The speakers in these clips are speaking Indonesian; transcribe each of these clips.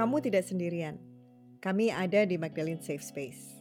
Kamu tidak sendirian. Kami ada di Magdalene Safe Space.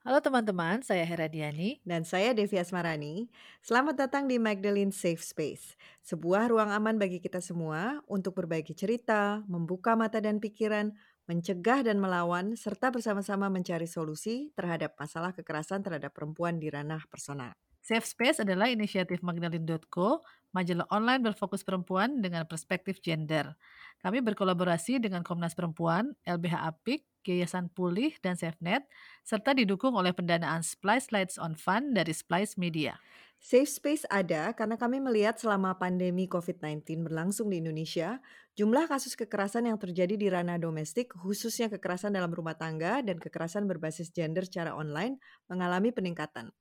Halo teman-teman, saya Hera Diani. Dan saya Devi Asmarani. Selamat datang di Magdalene Safe Space, sebuah ruang aman bagi kita semua untuk berbagi cerita, membuka mata dan pikiran, mencegah dan melawan, serta bersama-sama mencari solusi terhadap masalah kekerasan terhadap perempuan di ranah personal. Safe Space adalah inisiatif Magdalene.co, majalah online berfokus perempuan dengan perspektif gender. Kami berkolaborasi dengan Komnas Perempuan, LBH Apik, Yayasan Pulih, dan SafeNet, serta didukung oleh pendanaan Splice Lights on Fund dari Splice Media. Safe Space ada karena kami melihat selama pandemi COVID-19 berlangsung di Indonesia, jumlah kasus kekerasan yang terjadi di ranah domestik, khususnya kekerasan dalam rumah tangga dan kekerasan berbasis gender secara online, mengalami peningkatan.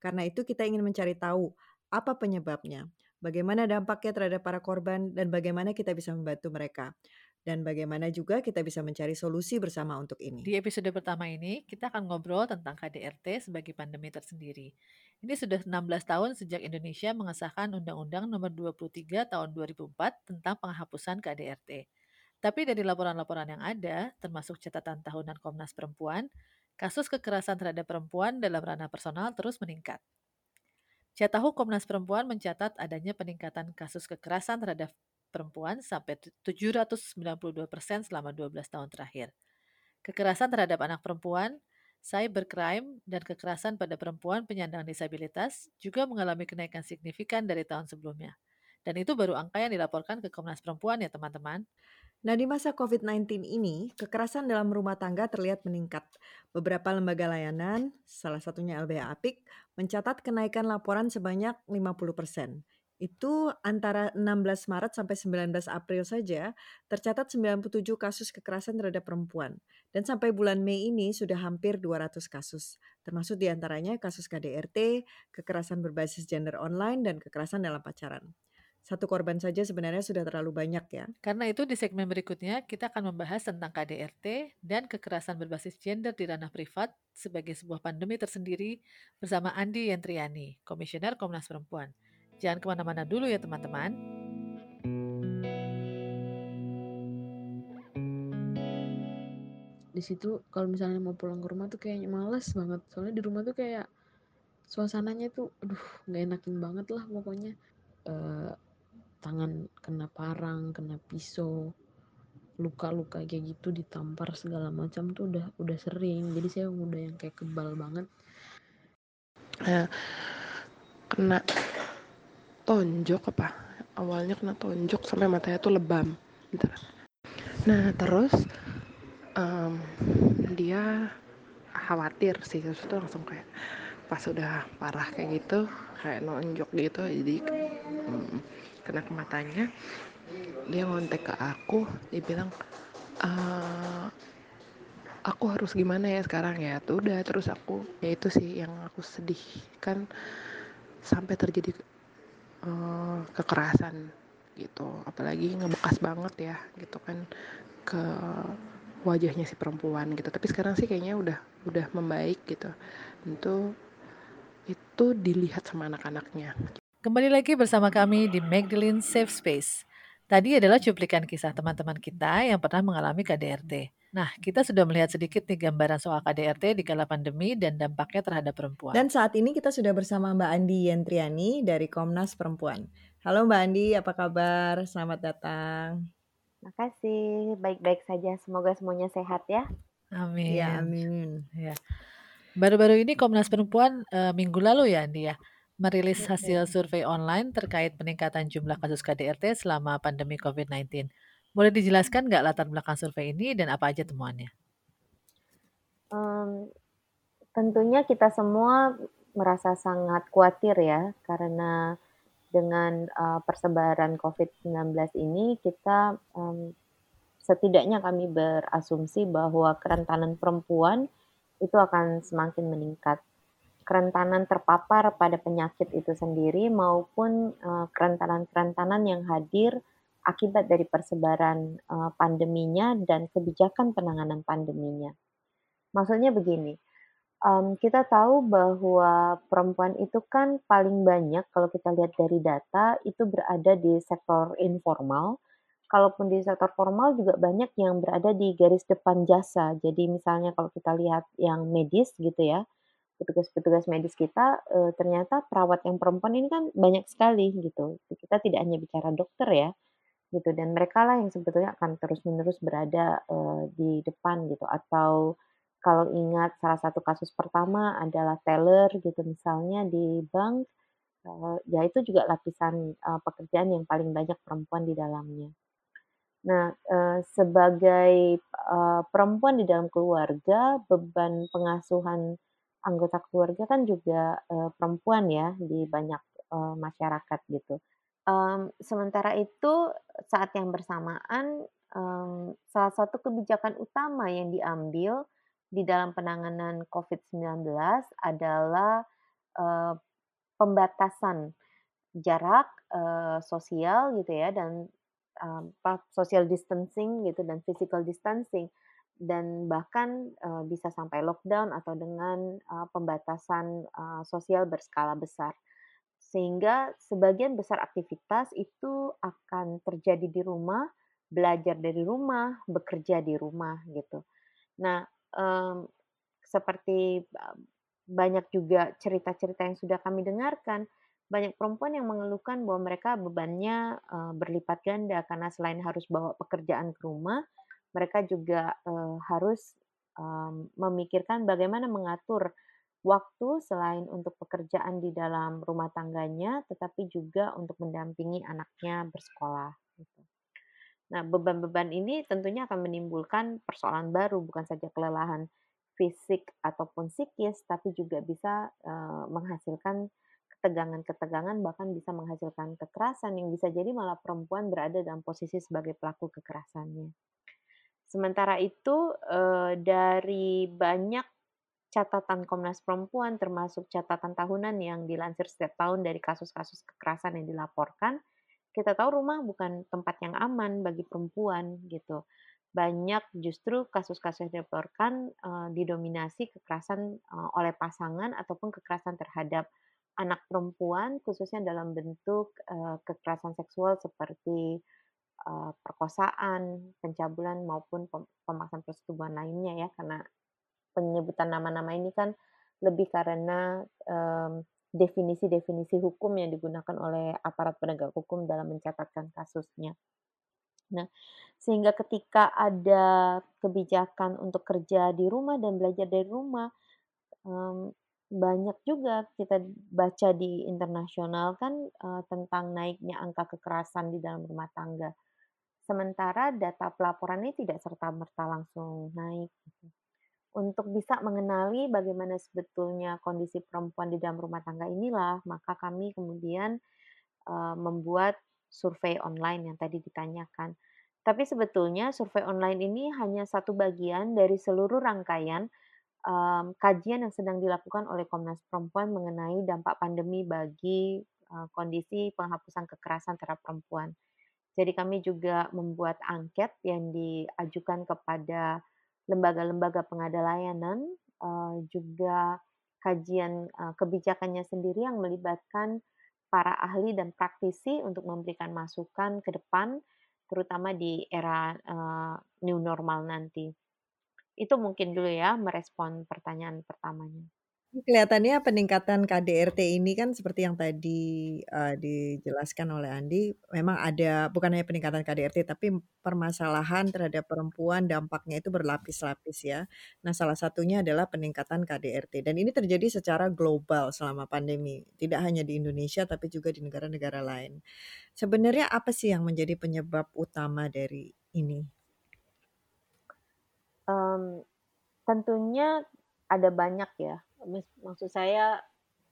Karena itu kita ingin mencari tahu apa penyebabnya, bagaimana dampaknya terhadap para korban, dan bagaimana kita bisa membantu mereka. Dan bagaimana juga kita bisa mencari solusi bersama untuk ini. Di episode pertama ini, kita akan ngobrol tentang KDRT sebagai pandemi tersendiri. Ini sudah 16 tahun sejak Indonesia mengesahkan Undang-Undang Nomor 23 Tahun 2004 tentang penghapusan KDRT. Tapi dari laporan-laporan yang ada, termasuk catatan tahunan Komnas Perempuan, kasus kekerasan terhadap perempuan dalam ranah personal terus meningkat. Tahu Komnas Perempuan mencatat adanya peningkatan kasus kekerasan terhadap perempuan sampai 792 persen selama 12 tahun terakhir. Kekerasan terhadap anak perempuan, cybercrime, dan kekerasan pada perempuan penyandang disabilitas juga mengalami kenaikan signifikan dari tahun sebelumnya. Dan itu baru angka yang dilaporkan ke Komnas Perempuan ya teman-teman. Nah, di masa COVID-19 ini, kekerasan dalam rumah tangga terlihat meningkat. Beberapa lembaga layanan, salah satunya LBH Apik, mencatat kenaikan laporan sebanyak 50%. Itu antara 16 Maret sampai 19 April saja tercatat 97 kasus kekerasan terhadap perempuan. Dan sampai bulan Mei ini sudah hampir 200 kasus. Termasuk di antaranya kasus KDRT, kekerasan berbasis gender online, dan kekerasan dalam pacaran satu korban saja sebenarnya sudah terlalu banyak ya. Karena itu di segmen berikutnya kita akan membahas tentang KDRT dan kekerasan berbasis gender di ranah privat sebagai sebuah pandemi tersendiri bersama Andi Yentriani, Komisioner Komnas Perempuan. Jangan ke mana-mana dulu ya teman-teman. Di situ kalau misalnya mau pulang ke rumah tuh kayaknya males banget. Soalnya di rumah tuh kayak suasananya tuh aduh nggak enakin banget lah pokoknya. Uh, tangan kena parang kena pisau luka-luka kayak gitu ditampar segala macam tuh udah udah sering. Jadi saya udah yang kayak kebal banget. Nah, kena tonjok apa? Awalnya kena tonjok sampai matanya tuh lebam. Gitu. nah terus um, dia khawatir sih. Terus tuh langsung kayak pas udah parah kayak gitu kayak nonjok gitu. Jadi um, kena ke matanya. Dia ngontek ke aku dia bilang e, aku harus gimana ya sekarang ya? Tuh udah terus aku ya itu sih yang aku sedih. Kan sampai terjadi uh, kekerasan gitu. Apalagi ngebekas banget ya gitu kan ke wajahnya si perempuan gitu. Tapi sekarang sih kayaknya udah udah membaik gitu. Tentu itu dilihat sama anak-anaknya Kembali lagi bersama kami di Magdalene Safe Space. Tadi adalah cuplikan kisah teman-teman kita yang pernah mengalami KDRT. Nah, kita sudah melihat sedikit nih gambaran soal KDRT di kala pandemi dan dampaknya terhadap perempuan. Dan saat ini kita sudah bersama Mbak Andi Yentriani dari Komnas Perempuan. Halo Mbak Andi, apa kabar? Selamat datang. Makasih, baik-baik saja. Semoga semuanya sehat ya. Amin. Ya, amin. Ya. Baru-baru ini Komnas Perempuan uh, minggu lalu ya, Andi ya merilis hasil survei online terkait peningkatan jumlah kasus KDRT selama pandemi COVID-19. Boleh dijelaskan nggak latar belakang survei ini dan apa aja temuannya? Um, tentunya kita semua merasa sangat khawatir ya karena dengan uh, persebaran COVID-19 ini kita um, setidaknya kami berasumsi bahwa kerentanan perempuan itu akan semakin meningkat kerentanan terpapar pada penyakit itu sendiri maupun uh, kerentanan-kerentanan yang hadir akibat dari persebaran uh, pandeminya dan kebijakan penanganan pandeminya. Maksudnya begini, kita tahu bahwa perempuan itu kan paling banyak kalau kita lihat dari data itu berada di sektor informal. Kalaupun di sektor formal juga banyak yang berada di garis depan jasa. Jadi misalnya kalau kita lihat yang medis gitu ya, petugas-petugas medis kita e, ternyata perawat yang perempuan ini kan banyak sekali gitu. Kita tidak hanya bicara dokter ya, gitu dan mereka lah yang sebetulnya akan terus-menerus berada e, di depan gitu atau kalau ingat salah satu kasus pertama adalah teller gitu misalnya di bank, uh, ya itu juga lapisan, uh, pekerjaan yang paling banyak perempuan di dalamnya. Nah, sebagai, perempuan di dalam keluarga, beban pengasuhan anggota keluarga kan juga, uh, perempuan ya di banyak, uh, masyarakat gitu. Um, sementara itu saat yang bersamaan, um, salah satu kebijakan utama yang diambil di dalam penanganan COVID-19 adalah uh, pembatasan jarak uh, sosial gitu ya dan uh, social distancing gitu dan physical distancing dan bahkan bisa sampai lockdown atau dengan pembatasan sosial berskala besar. Sehingga sebagian besar aktivitas itu akan terjadi di rumah belajar dari rumah bekerja di rumah gitu. Nah um, seperti banyak juga cerita-cerita yang sudah kami dengarkan, banyak perempuan yang mengeluhkan bahwa mereka bebannya uh, berlipat ganda karena selain harus bawa pekerjaan ke rumah, mereka juga uh, harus um, memikirkan bagaimana mengatur waktu selain untuk pekerjaan di dalam rumah tangganya, tetapi juga untuk mendampingi anaknya bersekolah. Gitu. Nah, beban-beban ini tentunya akan menimbulkan persoalan baru, bukan saja kelelahan fisik ataupun psikis, tapi juga bisa uh, menghasilkan ketegangan-ketegangan, bahkan bisa menghasilkan kekerasan yang bisa jadi malah perempuan berada dalam posisi sebagai pelaku kekerasannya. Sementara itu, uh, dari banyak catatan Komnas Perempuan, termasuk catatan tahunan yang dilansir setiap tahun dari kasus-kasus kekerasan yang dilaporkan, kita tahu rumah bukan tempat yang aman bagi perempuan gitu. Banyak justru kasus-kasus yang dilaporkan uh, didominasi kekerasan uh, oleh pasangan ataupun kekerasan terhadap anak perempuan khususnya dalam bentuk kekerasan seksual seperti perkosaan, pencabulan maupun pemaksaan persetubuhan lainnya ya karena penyebutan nama-nama ini kan lebih karena um, definisi-definisi hukum yang digunakan oleh aparat penegak hukum dalam mencatatkan kasusnya. Nah, sehingga ketika ada kebijakan untuk kerja di rumah dan belajar dari rumah, um, banyak juga kita baca di internasional kan uh, tentang naiknya angka kekerasan di dalam rumah tangga. Sementara data pelaporan ini tidak serta-merta langsung naik. Gitu untuk bisa mengenali bagaimana sebetulnya kondisi perempuan di dalam rumah tangga inilah, maka kami kemudian membuat survei online yang tadi ditanyakan. Tapi sebetulnya survei online ini hanya satu bagian dari seluruh rangkaian um, kajian yang sedang dilakukan oleh Komnas Perempuan mengenai dampak pandemi bagi kondisi penghapusan kekerasan terhadap perempuan. Jadi kami juga membuat angket yang diajukan kepada lembaga-lembaga pengada layanan, uh, juga kajian uh, kebijakannya sendiri yang melibatkan para ahli dan praktisi untuk memberikan masukan ke depan, terutama di era uh, new normal nanti. Itu mungkin dulu ya merespon pertanyaan pertamanya. Kelihatannya peningkatan KDRT ini kan seperti yang tadi, uh, dijelaskan oleh Andi, memang ada bukan hanya peningkatan KDRT, tapi permasalahan terhadap perempuan dampaknya itu berlapis-lapis ya. Nah, salah satunya adalah peningkatan KDRT dan ini terjadi secara global selama pandemi, tidak hanya di Indonesia tapi juga di negara-negara lain. Sebenarnya apa sih yang menjadi penyebab utama dari ini? Um, tentunya ada banyak ya maksud saya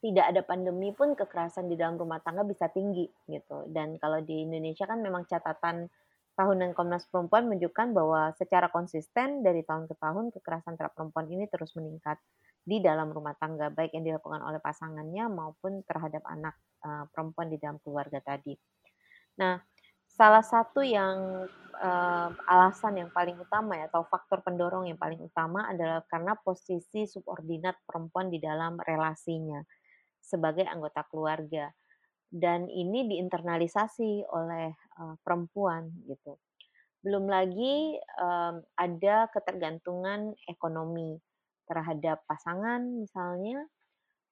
tidak ada pandemi pun kekerasan di dalam rumah tangga bisa tinggi gitu. Dan kalau di Indonesia kan memang catatan tahunan Komnas Perempuan menunjukkan bahwa secara konsisten dari tahun ke tahun kekerasan terhadap perempuan ini terus meningkat di dalam rumah tangga baik yang dilakukan oleh pasangannya maupun terhadap anak uh, perempuan di dalam keluarga tadi. Nah, salah satu yang uh, alasan yang paling utama ya atau faktor pendorong yang paling utama adalah karena posisi subordinat perempuan di dalam relasinya sebagai anggota keluarga dan ini diinternalisasi oleh uh, perempuan gitu. Belum lagi um, ada ketergantungan ekonomi terhadap pasangan misalnya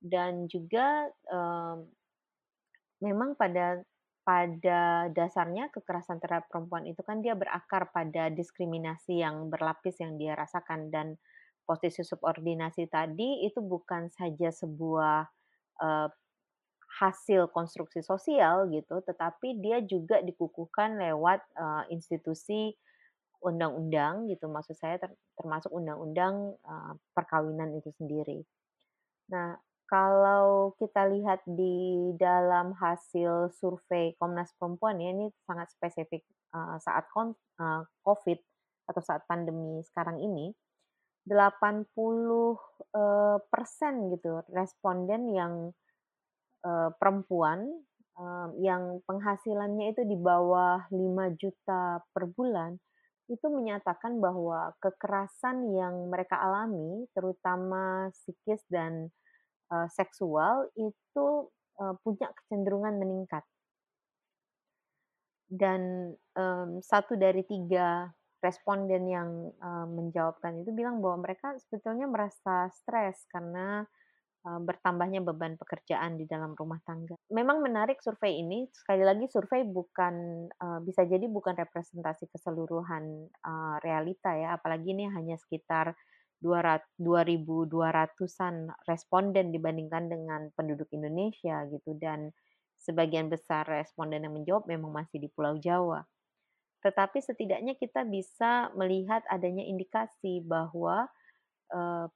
dan juga um, memang pada pada dasarnya kekerasan terhadap perempuan itu kan dia berakar pada diskriminasi yang berlapis yang dia rasakan dan posisi subordinasi tadi itu bukan saja sebuah uh, hasil konstruksi sosial gitu, tetapi dia juga dikukuhkan lewat uh, institusi undang-undang gitu, maksud saya ter termasuk undang-undang uh, perkawinan itu sendiri. Nah, kalau kita lihat di dalam hasil survei Komnas Perempuan ya, ini sangat spesifik uh, saat kon uh, COVID atau saat pandemi sekarang ini, 80 uh, persen gitu responden yang uh, perempuan uh, yang penghasilannya itu di bawah 5 juta per bulan, itu menyatakan bahwa kekerasan yang mereka alami, terutama psikis dan uh, seksual, itu uh, punya kecenderungan meningkat. Dan um, satu dari tiga responden yang uh, menjawabkan itu bilang bahwa mereka sebetulnya merasa stres karena Eh, bertambahnya beban pekerjaan di dalam rumah tangga. Memang menarik survei ini, sekali lagi survei bukan uh, bisa jadi bukan representasi keseluruhan uh, realita ya, apalagi ini hanya sekitar 2.200-an responden dibandingkan dengan penduduk Indonesia gitu dan sebagian besar responden yang menjawab memang masih di Pulau Jawa. Tetapi setidaknya kita bisa melihat adanya indikasi bahwa uh,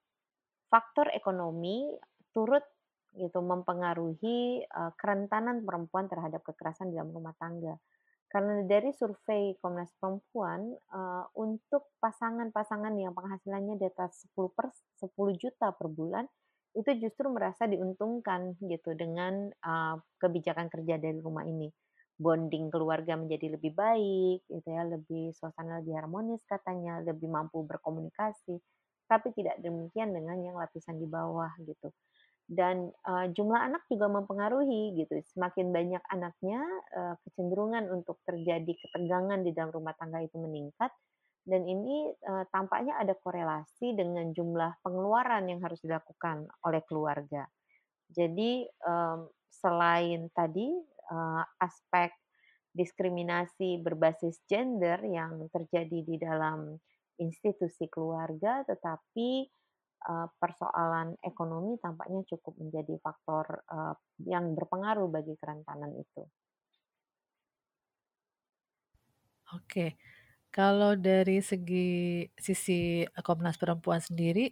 faktor ekonomi turut gitu mempengaruhi uh, kerentanan perempuan terhadap kekerasan dalam rumah tangga. Karena dari survei Komnas Perempuan uh, untuk pasangan-pasangan yang penghasilannya di atas 10 per 10 juta per bulan itu justru merasa diuntungkan gitu dengan uh, kebijakan kerja dari rumah ini. Bonding keluarga menjadi lebih baik, gitu ya, lebih suasana lebih harmonis katanya, lebih mampu berkomunikasi. Tapi tidak demikian dengan yang lapisan di bawah gitu dan uh, jumlah anak juga mempengaruhi gitu. Semakin banyak anaknya, uh, kecenderungan untuk terjadi ketegangan di dalam rumah tangga itu meningkat dan ini uh, tampaknya ada korelasi dengan jumlah pengeluaran yang harus dilakukan oleh keluarga. Jadi um, selain tadi uh, aspek diskriminasi berbasis gender yang terjadi di dalam institusi keluarga, tetapi uh, persoalan ekonomi tampaknya cukup menjadi faktor uh, yang berpengaruh bagi kerentanan itu. Oke, kalau dari segi sisi Komnas Perempuan sendiri,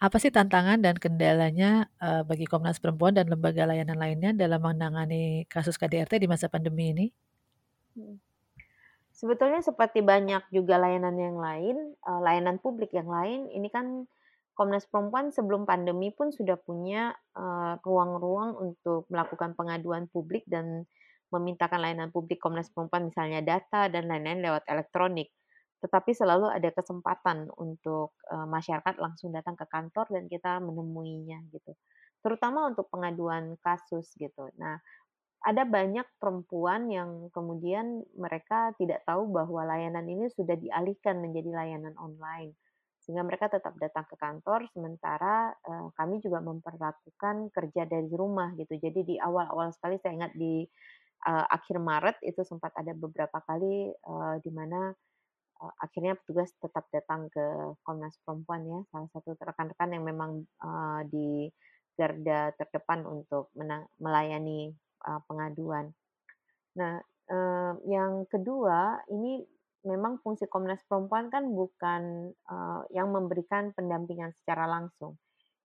apa sih tantangan dan kendalanya uh, bagi Komnas Perempuan dan lembaga layanan lainnya dalam menangani kasus KDRT di masa pandemi ini? Hmm. Sebetulnya seperti banyak juga layanan yang lain, layanan publik yang lain, ini kan Komnas Perempuan sebelum pandemi pun sudah punya ruang-ruang uh, untuk melakukan pengaduan publik dan memintakan layanan publik Komnas Perempuan misalnya data dan lain-lain lewat elektronik. Tetapi selalu ada kesempatan untuk uh, masyarakat langsung datang ke kantor dan kita menemuinya gitu. Terutama untuk pengaduan kasus gitu. Nah, ada banyak perempuan yang kemudian mereka tidak tahu bahwa layanan ini sudah dialihkan menjadi layanan online sehingga mereka tetap datang ke kantor sementara uh, kami juga memperlakukan kerja dari rumah gitu jadi di awal-awal sekali saya ingat di uh, akhir Maret itu sempat ada beberapa kali uh, di mana akhirnya petugas tetap datang ke Komnas Perempuan ya salah satu rekan-rekan yang memang di garda terdepan untuk melayani pengaduan. Nah, yang kedua ini memang fungsi Komnas Perempuan kan bukan uh, yang memberikan pendampingan secara langsung.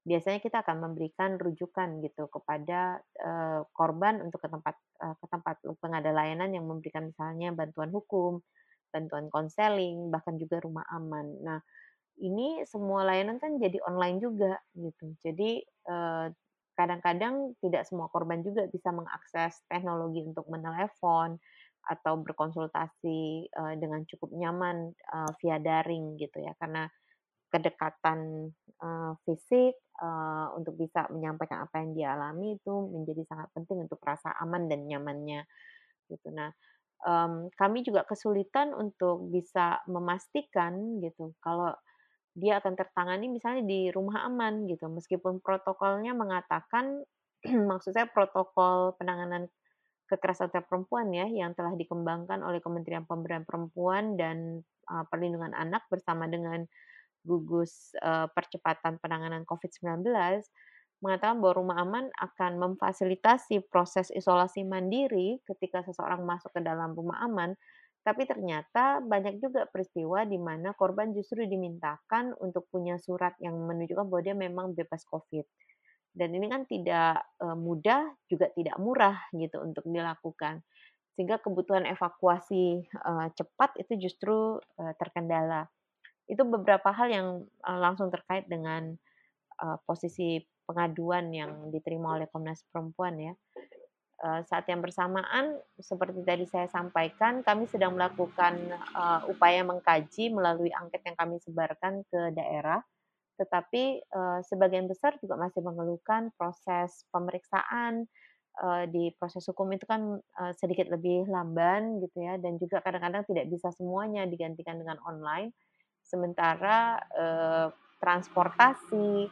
Biasanya kita akan memberikan rujukan gitu kepada uh, korban untuk ke tempat uh, ke tempat pengada layanan yang memberikan misalnya bantuan hukum, bantuan konseling, bahkan juga rumah aman. Nah, ini semua layanan kan jadi online juga gitu. Jadi kadang-kadang tidak semua korban juga bisa mengakses teknologi untuk menelepon, atau berkonsultasi uh, dengan cukup nyaman uh, via daring gitu ya karena kedekatan uh, fisik uh, untuk bisa menyampaikan apa yang dia alami itu menjadi sangat penting untuk rasa aman dan nyamannya gitu. Nah, um, kami juga kesulitan untuk bisa memastikan gitu kalau dia akan tertangani misalnya di rumah aman gitu meskipun protokolnya mengatakan maksud saya protokol penanganan kekerasan terhadap perempuan ya yang telah dikembangkan oleh Kementerian Pemberdayaan Perempuan dan Perlindungan Anak bersama dengan gugus percepatan penanganan COVID-19 mengatakan bahwa rumah aman akan memfasilitasi proses isolasi mandiri ketika seseorang masuk ke dalam rumah aman tapi ternyata banyak juga peristiwa di mana korban justru dimintakan untuk punya surat yang menunjukkan bahwa dia memang bebas COVID. Dan ini kan tidak mudah, juga tidak murah gitu untuk dilakukan. Sehingga kebutuhan evakuasi cepat itu justru terkendala. Itu beberapa hal yang langsung terkait dengan posisi pengaduan yang diterima oleh Komnas Perempuan ya. Saat yang bersamaan, seperti tadi saya sampaikan, kami sedang melakukan upaya mengkaji melalui angket yang kami sebarkan ke daerah, tetapi uh, sebagian besar juga masih mengeluhkan proses pemeriksaan uh, di proses hukum itu kan uh, sedikit lebih lamban gitu ya, dan juga kadang-kadang tidak bisa semuanya digantikan dengan online, sementara uh, transportasi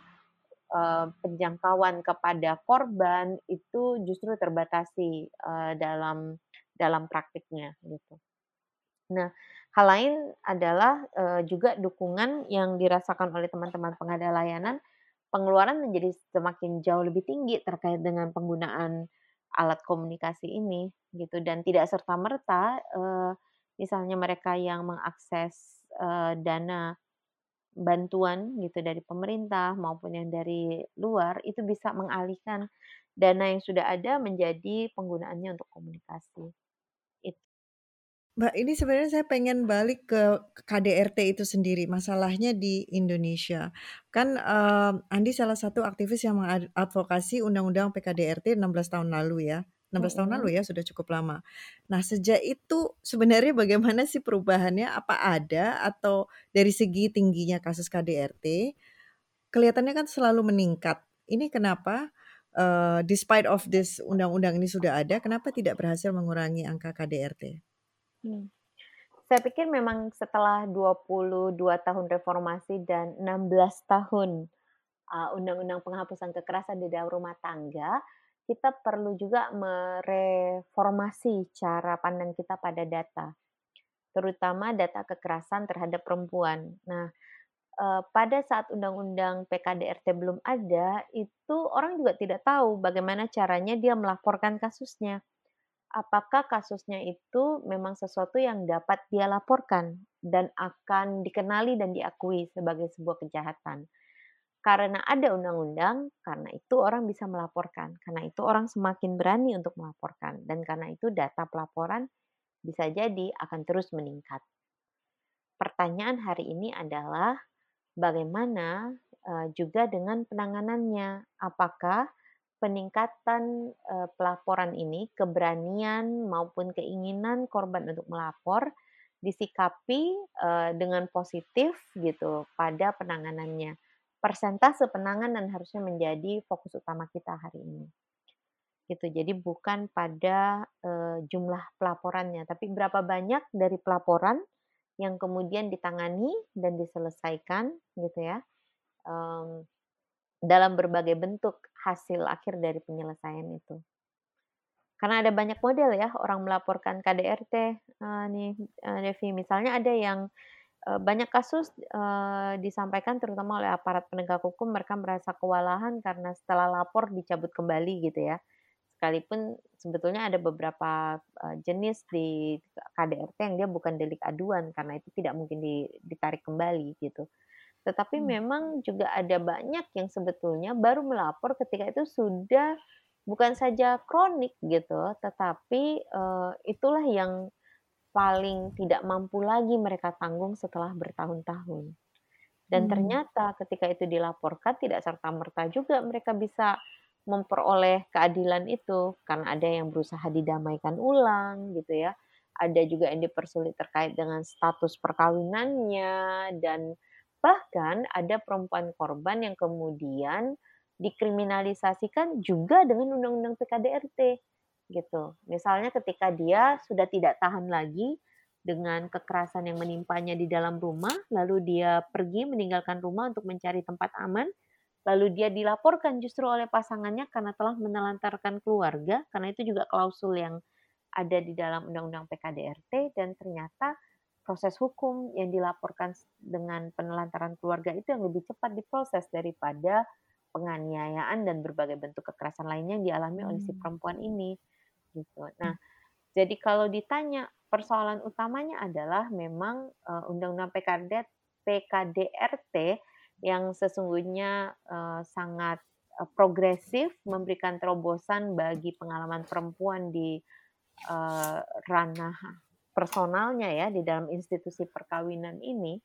uh, penjangkauan kepada korban itu justru terbatasi uh, dalam dalam praktiknya gitu. Nah, hal lain adalah uh, juga dukungan yang dirasakan oleh teman-teman pengadaan layanan pengeluaran menjadi semakin jauh lebih tinggi terkait dengan penggunaan alat komunikasi ini gitu dan tidak serta merta uh, misalnya mereka yang mengakses uh, dana bantuan gitu dari pemerintah maupun yang dari luar itu bisa mengalihkan dana yang sudah ada menjadi penggunaannya untuk komunikasi. Mbak, ini sebenarnya saya pengen balik ke KDRT itu sendiri, masalahnya di Indonesia. Kan uh, Andi salah satu aktivis yang mengadvokasi Undang-Undang PKDRT 16 tahun lalu ya. 16 tahun lalu ya, sudah cukup lama. Nah, sejak itu sebenarnya bagaimana sih perubahannya? Apa ada atau dari segi tingginya kasus KDRT kelihatannya kan selalu meningkat. Ini kenapa uh, despite of this undang-undang ini sudah ada, kenapa tidak berhasil mengurangi angka KDRT? Hmm. Saya pikir memang setelah 22 tahun reformasi dan 16 tahun uh, undang-undang penghapusan kekerasan di dalam rumah tangga, kita perlu juga mereformasi cara pandang kita pada data, terutama data kekerasan terhadap perempuan. Nah, eh, pada saat undang-undang PKDRT belum ada, itu orang juga tidak tahu bagaimana caranya dia melaporkan kasusnya. Apakah kasusnya itu memang sesuatu yang dapat dia laporkan dan akan dikenali dan diakui sebagai sebuah kejahatan karena ada undang-undang, karena itu orang bisa melaporkan. Karena itu orang semakin berani untuk melaporkan. Dan karena itu data pelaporan bisa jadi akan terus meningkat. Pertanyaan hari ini adalah bagaimana uh, juga dengan penanganannya. Apakah peningkatan uh, pelaporan ini, keberanian maupun keinginan korban untuk melapor disikapi uh, dengan positif gitu pada penanganannya persentase penanganan harusnya menjadi fokus utama kita hari ini. Gitu. Jadi bukan pada uh, jumlah pelaporannya, tapi berapa banyak dari pelaporan yang kemudian ditangani dan diselesaikan gitu ya. Um, dalam berbagai bentuk hasil akhir dari penyelesaian itu. Karena ada banyak model ya orang melaporkan KDRT uh, eh, nih uh, Devi. Misalnya ada yang Eh, banyak kasus uh, disampaikan terutama oleh aparat penegak hukum mereka merasa kewalahan karena setelah lapor dicabut kembali gitu ya. Sekalipun sebetulnya ada beberapa uh, jenis di KDRT yang dia bukan delik aduan karena itu tidak mungkin ditarik kembali gitu. Tetapi hmm. memang juga ada banyak yang sebetulnya baru melapor ketika itu sudah bukan saja kronik gitu, tetapi uh, itulah yang paling tidak mampu lagi mereka tanggung setelah bertahun-tahun. Dan hmm. ternyata ketika itu dilaporkan tidak serta-merta juga mereka bisa memperoleh keadilan itu karena ada yang berusaha didamaikan ulang gitu ya. ada juga yang dipersulit terkait dengan status perkawinannya dan bahkan ada perempuan korban yang kemudian dikriminalisasikan juga dengan undang-undang PKDRT gitu. Misalnya ketika dia sudah tidak tahan lagi dengan kekerasan yang menimpanya di dalam rumah, lalu dia pergi meninggalkan rumah untuk mencari tempat aman, lalu dia dilaporkan justru oleh pasangannya karena telah menelantarkan keluarga, karena itu juga klausul yang ada di dalam Undang-Undang PKDRT dan ternyata proses hukum yang dilaporkan dengan penelantaran keluarga itu yang lebih cepat diproses daripada penganiayaan dan berbagai bentuk kekerasan lainnya yang dialami oleh si hmm. perempuan ini gitu. Nah, jadi kalau ditanya persoalan utamanya adalah memang uh, Undang-Undang PKD, PKDRT yang sesungguhnya uh, sangat uh, progresif memberikan terobosan bagi pengalaman perempuan di uh, ranah personalnya ya di dalam institusi perkawinan ini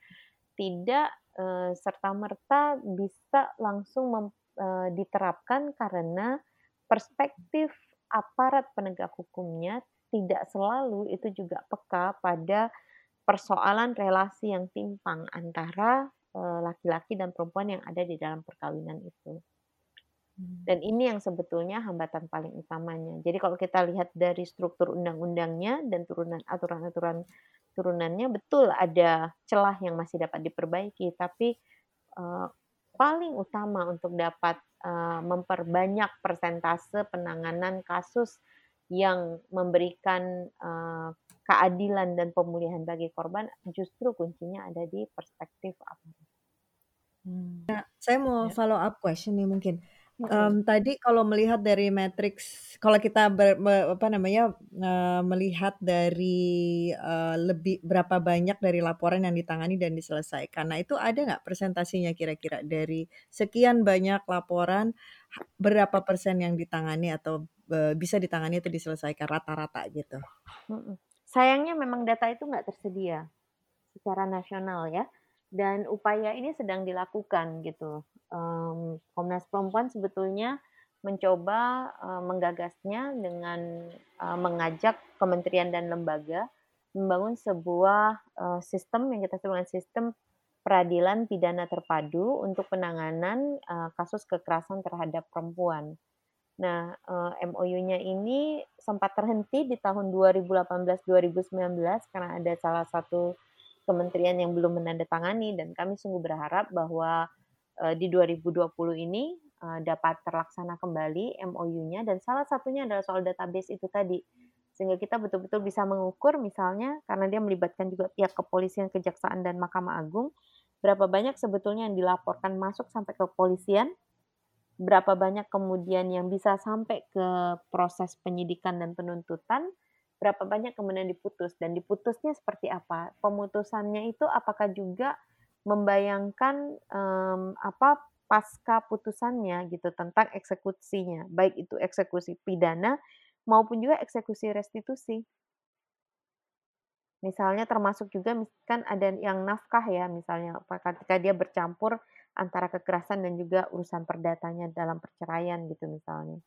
tidak uh, serta merta bisa langsung mem, uh, diterapkan karena perspektif aparat penegak hukumnya tidak selalu itu juga peka pada persoalan relasi yang timpang antara laki-laki dan perempuan yang ada di dalam perkawinan itu. Hmm. Dan ini yang sebetulnya hambatan paling utamanya. Jadi kalau kita lihat dari struktur undang-undangnya dan turunan aturan-aturan turunannya betul ada celah yang masih dapat diperbaiki, tapi uh, paling utama untuk dapat uh, memperbanyak persentase penanganan kasus yang memberikan uh, keadilan dan pemulihan bagi korban justru kuncinya ada di perspektif apa. Hmm. Nah, saya mau ya. follow up question nih mungkin. Um, tadi kalau melihat dari matriks, kalau kita ber, me, apa namanya uh, melihat dari uh, lebih berapa banyak dari laporan yang ditangani dan diselesaikan. Nah itu ada nggak presentasinya kira-kira dari sekian banyak laporan berapa persen yang ditangani atau uh, bisa ditangani atau diselesaikan rata-rata gitu? Sayangnya memang data itu nggak tersedia secara nasional ya dan upaya ini sedang dilakukan gitu um, Komnas Perempuan sebetulnya mencoba uh, menggagasnya dengan uh, mengajak kementerian dan lembaga membangun sebuah uh, sistem yang kita sebut sistem peradilan pidana terpadu untuk penanganan uh, kasus kekerasan terhadap perempuan. Nah, uh, MOU-nya ini sempat terhenti di tahun 2018-2019 karena ada salah satu kementerian yang belum menandatangani dan kami sungguh berharap bahwa uh, di 2020 ini uh, dapat terlaksana kembali MOU-nya dan salah satunya adalah soal database itu tadi. Sehingga kita betul-betul bisa mengukur misalnya karena dia melibatkan juga pihak kepolisian, kejaksaan dan Mahkamah Agung berapa banyak sebetulnya yang dilaporkan masuk sampai ke kepolisian berapa banyak kemudian yang bisa sampai ke proses penyidikan dan penuntutan berapa banyak kemudian diputus dan diputusnya seperti apa pemutusannya itu apakah juga membayangkan um, apa pasca putusannya gitu tentang eksekusinya, baik itu eksekusi pidana maupun juga eksekusi restitusi. Misalnya termasuk juga kan ada yang nafkah ya misalnya ketika dia bercampur antara kekerasan dan juga urusan perdatanya dalam perceraian gitu misalnya.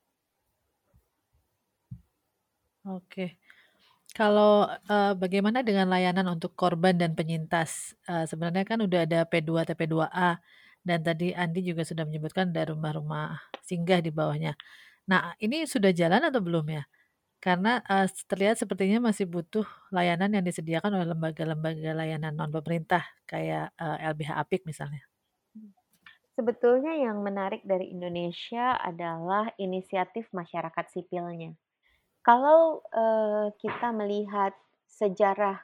Oke. Kalau, uh, bagaimana dengan layanan untuk korban dan penyintas? Uh, sebenarnya kan udah ada P2 TP2A dan tadi Andi juga sudah menyebutkan ada rumah-rumah singgah di bawahnya. Nah, ini sudah jalan atau belum ya? Karena, uh, terlihat sepertinya masih butuh layanan yang disediakan oleh lembaga-lembaga layanan non pemerintah kayak, uh, LBH Apik misalnya. Sebetulnya yang menarik dari Indonesia adalah inisiatif masyarakat sipilnya. Kalau, uh, kita melihat sejarah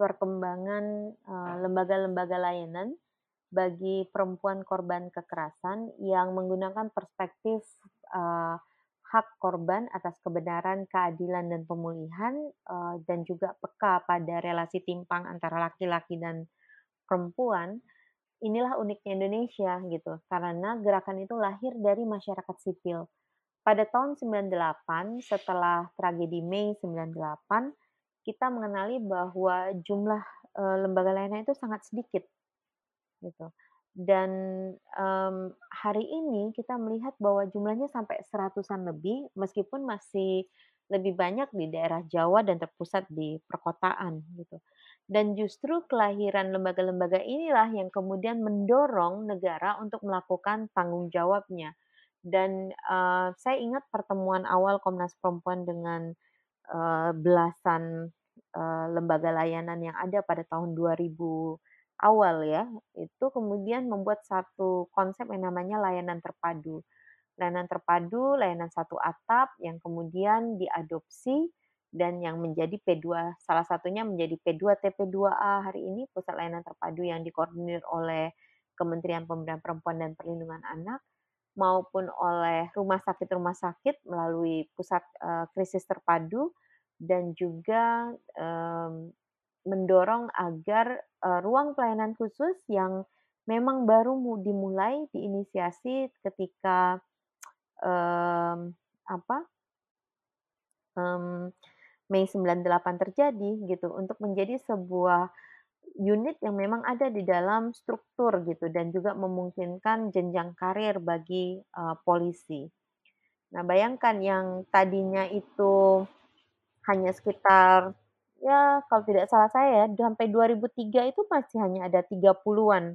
perkembangan, lembaga lembaga-lembaga layanan bagi perempuan korban kekerasan yang menggunakan perspektif, uh, hak korban atas kebenaran, keadilan, dan pemulihan, uh, dan juga peka pada relasi timpang antara laki-laki dan perempuan, inilah uniknya Indonesia gitu, karena gerakan itu lahir dari masyarakat sipil. Pada tahun 98, setelah tragedi Mei 98, kita mengenali bahwa jumlah uh, lembaga layanan itu sangat sedikit, gitu. Dan um, hari ini kita melihat bahwa jumlahnya sampai seratusan lebih, meskipun masih lebih banyak di daerah Jawa dan terpusat di perkotaan gitu. Dan justru kelahiran lembaga-lembaga inilah yang kemudian mendorong negara untuk melakukan tanggung jawabnya. Dan uh, saya ingat pertemuan awal Komnas Perempuan dengan uh, belasan uh, lembaga layanan yang ada pada tahun 2000 awal ya, itu kemudian membuat satu konsep yang namanya layanan terpadu. Layanan terpadu, layanan satu atap yang kemudian diadopsi dan yang menjadi P2 salah satunya menjadi P2 TP2A hari ini pusat layanan terpadu yang dikoordinir oleh Kementerian Pemberdayaan Perempuan dan Perlindungan Anak maupun oleh rumah sakit-rumah sakit melalui pusat uh, krisis terpadu dan juga um, mendorong agar uh, ruang pelayanan khusus yang memang baru dimulai diinisiasi ketika um, apa? Um, Mei 98 terjadi gitu untuk menjadi sebuah unit yang memang ada di dalam struktur gitu dan juga memungkinkan jenjang karir bagi uh, polisi. Nah, bayangkan yang tadinya itu hanya sekitar ya kalau tidak salah saya ya sampai 2003 itu masih hanya ada 30-an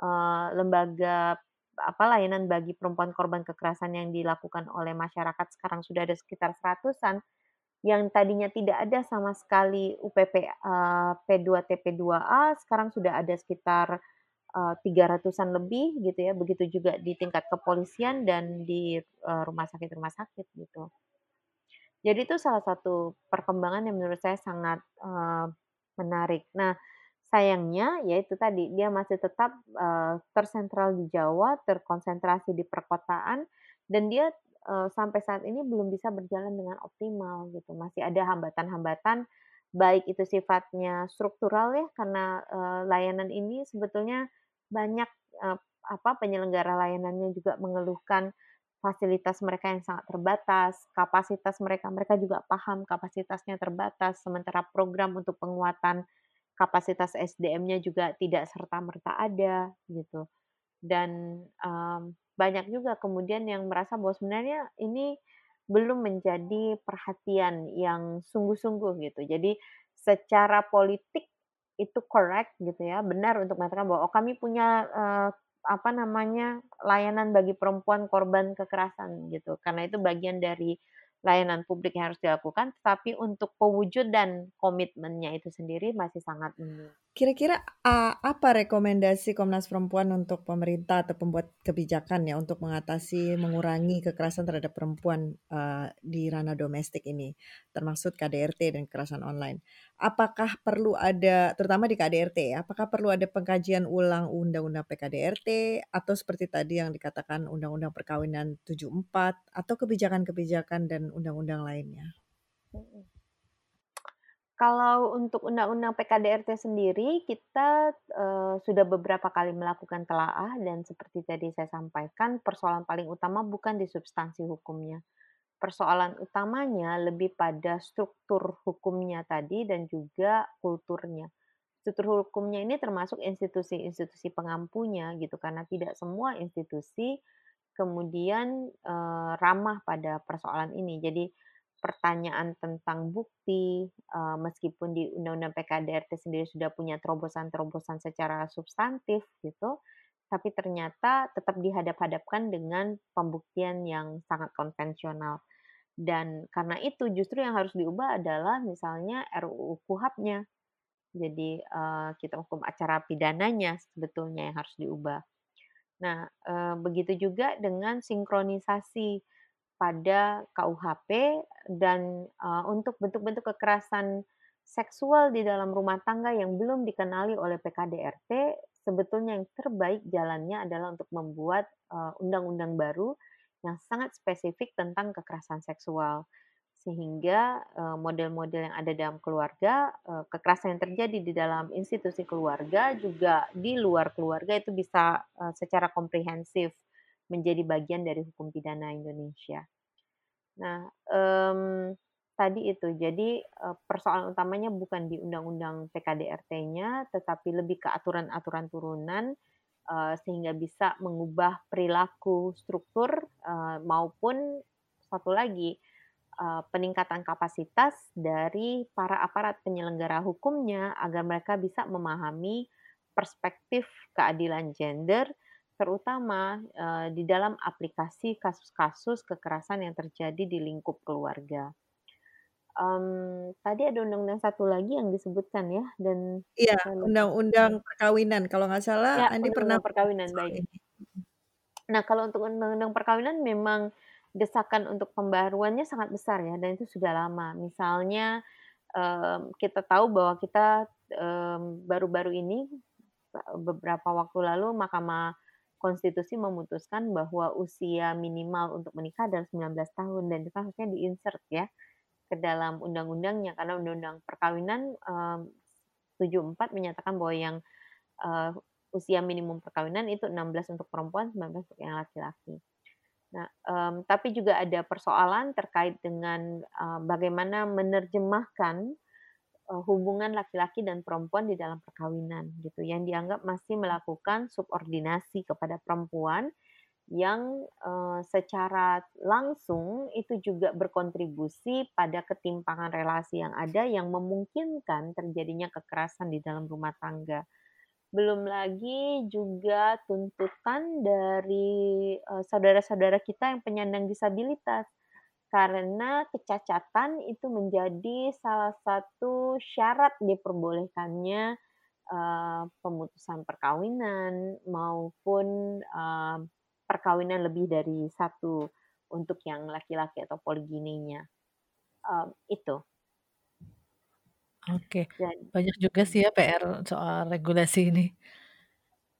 uh, lembaga apa layanan bagi perempuan korban kekerasan yang dilakukan oleh masyarakat sekarang sudah ada sekitar seratusan yang tadinya tidak ada sama sekali UPP uh, P2 TP2A sekarang sudah ada sekitar uh, 300-an lebih gitu ya. Begitu juga di tingkat kepolisian dan di uh, rumah sakit rumah sakit gitu. Jadi itu salah satu perkembangan yang menurut saya sangat uh, menarik. Nah Sayangnya, ya itu tadi, dia masih tetap uh, tersentral di Jawa, terkonsentrasi di perkotaan, dan dia sampai saat ini belum bisa berjalan dengan optimal gitu. Masih ada hambatan-hambatan, baik itu sifatnya struktural ya, karena uh, layanan ini sebetulnya banyak uh, apa penyelenggara layanannya juga mengeluhkan fasilitas mereka yang sangat terbatas, kapasitas mereka mereka juga paham kapasitasnya terbatas, sementara program untuk penguatan kapasitas SDM-nya juga tidak serta-merta ada gitu. Dan um, banyak juga kemudian yang merasa bahwa sebenarnya ini belum menjadi perhatian yang sungguh-sungguh gitu. Jadi secara politik itu correct gitu ya, benar untuk mengatakan bahwa oh kami punya uh, apa namanya layanan bagi perempuan korban kekerasan gitu. Karena itu bagian dari layanan publik yang harus dilakukan, tapi untuk pewujudan komitmennya itu sendiri masih sangat minim. Kira-kira uh, apa rekomendasi Komnas Perempuan untuk pemerintah atau pembuat kebijakan ya untuk mengatasi mengurangi kekerasan terhadap perempuan uh, di ranah domestik ini, termasuk KDRT dan kekerasan online? Apakah perlu ada, terutama di KDRT, ya, apakah perlu ada pengkajian ulang Undang-Undang PKDRT atau seperti tadi yang dikatakan Undang-Undang Perkawinan 74 atau kebijakan-kebijakan dan undang-undang lainnya? Kalau untuk undang-undang PKDRT sendiri, kita uh, sudah beberapa kali melakukan telaah dan seperti tadi saya sampaikan, persoalan paling utama bukan di substansi hukumnya. Persoalan utamanya lebih pada struktur hukumnya tadi dan juga kulturnya. Struktur hukumnya ini termasuk institusi-institusi pengampunya gitu karena tidak semua institusi kemudian uh, ramah pada persoalan ini. Jadi pertanyaan tentang bukti, uh, meskipun di Undang-Undang PKDRT sendiri sudah punya terobosan-terobosan secara substantif gitu, tapi ternyata tetap dihadap-hadapkan dengan pembuktian yang sangat konvensional. Dan karena itu justru yang harus diubah adalah misalnya RUU KUHAP-nya. Jadi uh, kita hukum acara pidananya sebetulnya yang harus diubah. Nah, uh, begitu juga dengan sinkronisasi pada KUHP dan uh, untuk bentuk-bentuk kekerasan seksual di dalam rumah tangga yang belum dikenali oleh PKDRT sebetulnya yang terbaik jalannya adalah untuk membuat undang-undang uh, baru yang sangat spesifik tentang kekerasan seksual. Sehingga model-model yang ada dalam keluarga kekerasan yang terjadi di dalam institusi keluarga juga di luar keluarga itu bisa secara komprehensif menjadi bagian dari hukum pidana Indonesia. Nah, um, tadi itu, jadi uh, persoalan utamanya bukan di undang-undang PKDRT-nya, tetapi lebih ke aturan-aturan turunan uh, sehingga bisa mengubah perilaku struktur uh, maupun satu lagi peningkatan kapasitas dari para aparat penyelenggara hukumnya agar mereka bisa memahami perspektif keadilan gender terutama uh, di dalam aplikasi kasus-kasus kekerasan yang terjadi di lingkup keluarga. Um, tadi ada undang-undang satu lagi yang disebutkan ya dan Iya, undang-undang perkawinan kalau nggak salah Ya, Andi pernah perkawinan, baik. Nah, kalau untuk undang-undang perkawinan memang desakan untuk pembaruannya sangat besar ya dan itu sudah lama. Misalnya, um, kita tahu bahwa kita, um, baru-baru ini, beberapa waktu lalu Mahkamah Konstitusi memutuskan bahwa usia minimal untuk menikah adalah 19 tahun dan itu harusnya di-insert ya ke dalam undang-undangnya karena undang-undang perkawinan um, 74 menyatakan bahwa yang uh, usia minimum perkawinan itu 16 untuk perempuan, 19 untuk yang laki-laki. Nah, um, tapi juga ada persoalan terkait dengan uh, bagaimana menerjemahkan hubungan laki-laki dan perempuan di dalam perkawinan gitu yang dianggap masih melakukan subordinasi kepada perempuan yang uh, secara langsung itu juga berkontribusi pada ketimpangan relasi yang ada yang memungkinkan terjadinya kekerasan di dalam rumah tangga. Belum lagi juga tuntutan dari uh, saudara-saudara kita yang penyandang disabilitas karena kecacatan itu menjadi salah satu syarat diperbolehkannya uh, pemutusan perkawinan maupun uh, perkawinan lebih dari satu untuk yang laki-laki atau poligininya. Um, itu. Oke, banyak juga sih ya PR soal regulasi ini.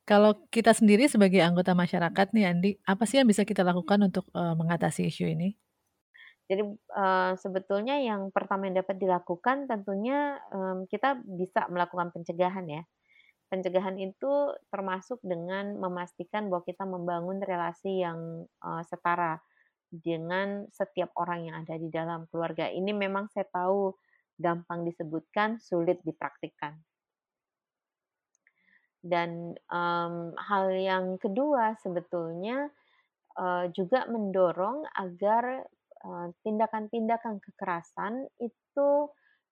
Kalau kita sendiri sebagai anggota masyarakat nih Andi, apa sih yang bisa kita lakukan untuk uh, mengatasi isu ini? Jadi sebetulnya yang pertama yang dapat dilakukan tentunya um, kita bisa melakukan pencegahan ya. Pencegahan itu termasuk dengan memastikan bahwa kita membangun relasi yang setara dengan setiap orang yang ada di dalam keluarga. Ini memang saya tahu gampang disebutkan, sulit dipraktikkan. Dan um, hal yang kedua sebetulnya uh, juga mendorong agar tindakan-tindakan uh, kekerasan itu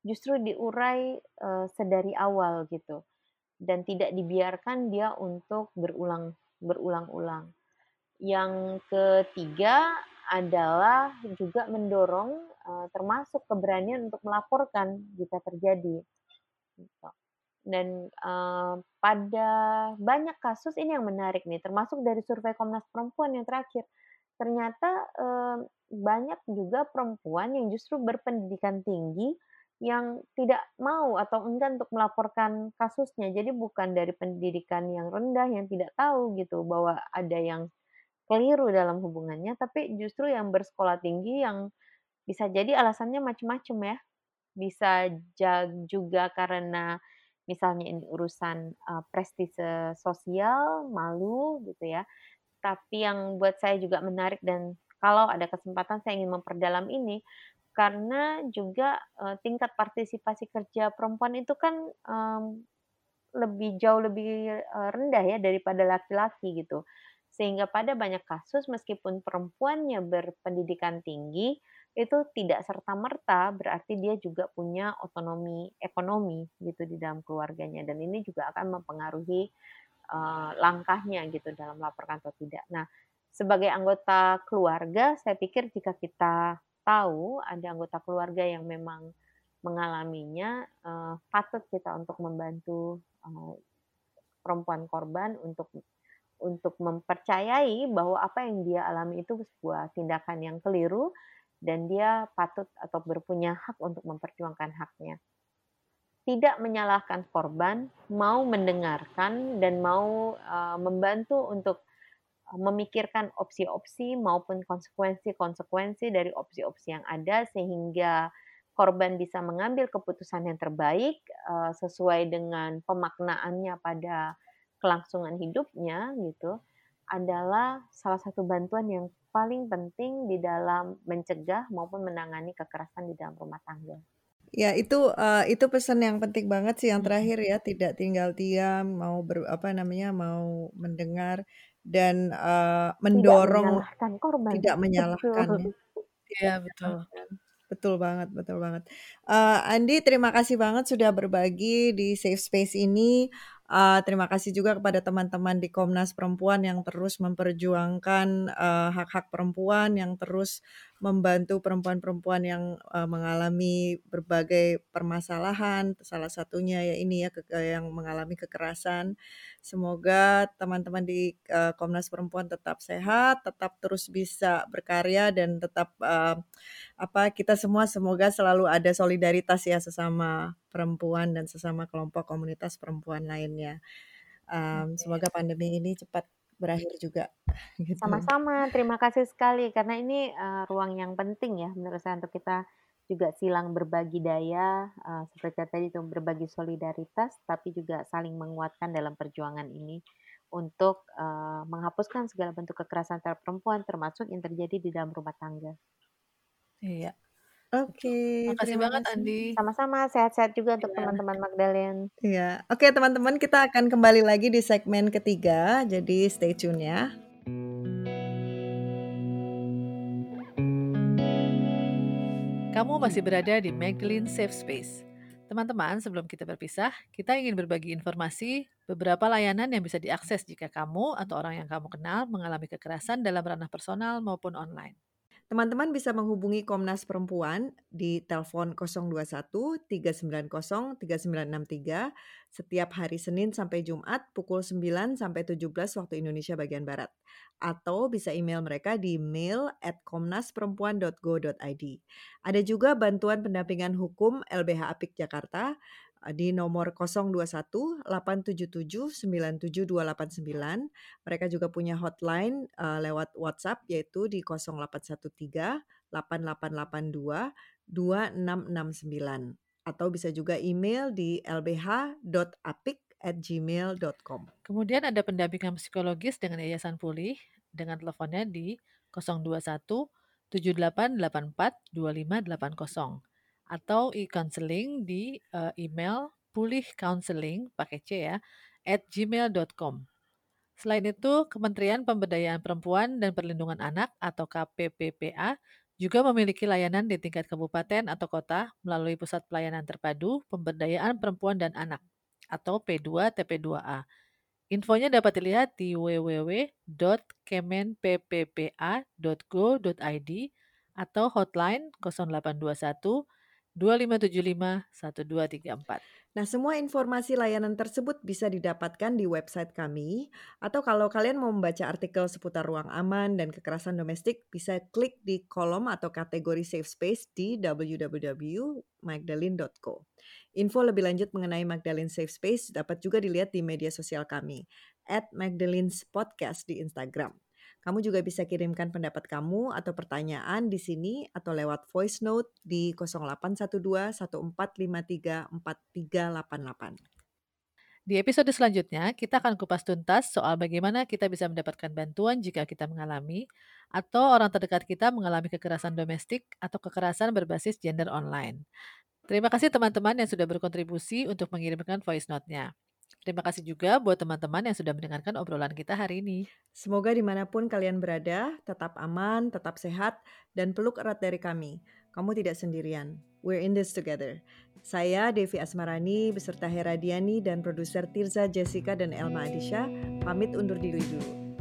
justru diurai uh, sedari awal gitu dan tidak dibiarkan dia untuk berulang berulang-ulang. Yang ketiga adalah juga mendorong uh, termasuk keberanian untuk melaporkan jika terjadi. Gitu. Dan pada banyak kasus ini yang menarik nih, termasuk dari survei Komnas Perempuan yang terakhir, ternyata banyak juga perempuan yang justru berpendidikan tinggi yang tidak mau atau enggan untuk melaporkan kasusnya. Jadi bukan dari pendidikan yang rendah yang tidak tahu gitu bahwa ada yang keliru dalam hubungannya, tapi justru yang bersekolah tinggi yang bisa jadi alasannya macam-macam ya. Bisa juga karena misalnya ini urusan prestise sosial, malu gitu ya. Tapi yang buat saya juga menarik dan kalau ada kesempatan saya ingin memperdalam ini karena juga uh, tingkat partisipasi kerja perempuan itu kan um, lebih jauh lebih uh, rendah ya daripada laki-laki gitu. Sehingga pada banyak kasus meskipun perempuannya berpendidikan tinggi itu tidak serta merta berarti dia juga punya otonomi ekonomi gitu di dalam keluarganya dan ini juga akan mempengaruhi uh, langkahnya gitu dalam melaporkan atau tidak. Nah, sebagai anggota keluarga saya pikir jika kita tahu ada anggota keluarga yang memang mengalaminya, uh, patut kita untuk membantu uh, perempuan korban untuk untuk mempercayai bahwa apa yang dia alami itu sebuah tindakan yang keliru dan dia patut atau berpunya hak untuk memperjuangkan haknya. Tidak menyalahkan korban, mau mendengarkan dan mau uh, membantu untuk memikirkan opsi-opsi maupun konsekuensi-konsekuensi dari opsi-opsi yang ada sehingga korban bisa mengambil keputusan yang terbaik uh, sesuai dengan pemaknaannya pada kelangsungan hidupnya gitu adalah salah satu bantuan yang paling penting di dalam mencegah maupun menangani kekerasan di dalam rumah tangga. Ya itu uh, itu pesan yang penting banget sih yang terakhir ya tidak tinggal diam mau ber, apa namanya mau mendengar dan uh, mendorong tidak menyalahkan korban. Tidak menyalahkan. Iya betul. betul banget betul banget. Eee, Andi terima kasih banget sudah berbagi di safe space ini. Eee, terima kasih juga kepada teman-teman di Komnas Perempuan yang terus memperjuangkan, hak-hak perempuan, yang terus membantu perempuan-perempuan yang, eee, mengalami berbagai permasalahan, salah satunya ya ini ya, kek yang mengalami kekerasan. Semoga teman-teman di, eee, Komnas Perempuan tetap sehat, tetap terus bisa berkarya dan tetap, eee, apa, kita semua semoga selalu ada solidaritas ya sesama perempuan dan sesama kelompok komunitas perempuan lainnya. Oke. semoga pandemi ini cepat berakhir juga, gitu. Sama-sama, terima kasih sekali karena ini, eee, ruang yang penting ya menurut saya untuk kita juga silang berbagi daya, eee, seperti tadi itu berbagi solidaritas, tapi juga saling menguatkan dalam perjuangan ini untuk, eee, menghapuskan segala bentuk kekerasan terhadap perempuan, termasuk yang terjadi di dalam rumah tangga. Iya. Oke, Makasih terima banget kasih. Andi. Sama-sama, sehat-sehat juga untuk Iya. teman-teman Magdalene. Iya. Oke teman-teman kita akan kembali lagi di segmen ketiga, jadi stay tune ya. Kamu masih berada di Magdalene Safe Space. Teman-teman, sebelum kita berpisah, kita ingin berbagi informasi beberapa layanan yang bisa diakses jika kamu atau orang yang kamu kenal mengalami kekerasan dalam ranah personal maupun online. Teman-teman bisa menghubungi Komnas Perempuan di telepon 021 390 3963 setiap hari Senin sampai Jumat pukul 9 sampai 17 waktu Indonesia bagian Barat. Atau bisa email mereka di mail@komnasperempuan.go.id. Ada juga bantuan pendampingan hukum LBH Apik Jakarta di nomor 021 877 97289. Mereka juga punya hotline, eee, lewat WhatsApp yaitu di 0813 8882 2669 atau bisa juga email di lbh.apik@gmail.com. Kemudian ada pendampingan psikologis dengan Yayasan Pulih dengan teleponnya di 021 7884 2580 atau e-counseling di, eee, email pulihcounseling pakai C ya, @gmail.com. Selain itu, Kementerian Pemberdayaan Perempuan dan Perlindungan Anak atau KPPPA juga memiliki layanan di tingkat kabupaten atau kota melalui Pusat Pelayanan Terpadu Pemberdayaan Perempuan dan Anak atau P2TP2A. Infonya dapat dilihat di www.kemenpppa.go.id atau hotline 0821 2575 1234. Nah, semua informasi layanan tersebut bisa didapatkan di website kami atau kalau kalian mau membaca artikel seputar ruang aman dan kekerasan domestik bisa klik di kolom atau kategori safe space di www.magdalene.co. Info lebih lanjut mengenai Magdalene Safe Space dapat juga dilihat di media sosial kami @magdalenspodcast di Instagram. Kamu juga bisa kirimkan pendapat kamu atau pertanyaan di sini atau lewat voice note di 0812 1453 4388. Di episode selanjutnya, kita akan kupas tuntas soal bagaimana kita bisa mendapatkan bantuan jika kita mengalami atau orang terdekat kita mengalami kekerasan domestik atau kekerasan berbasis gender online. Terima kasih teman-teman yang sudah berkontribusi untuk mengirimkan voice note-nya. Terima kasih juga buat teman-teman yang sudah mendengarkan obrolan kita hari ini. Semoga di mana pun kalian berada, tetap aman, tetap sehat, dan peluk erat dari kami. Kamu tidak sendirian. We're in this together. Saya Devi Asmarani beserta Hera Diani dan produser Tirza Jessica dan Elma Adisha pamit undur diri dulu.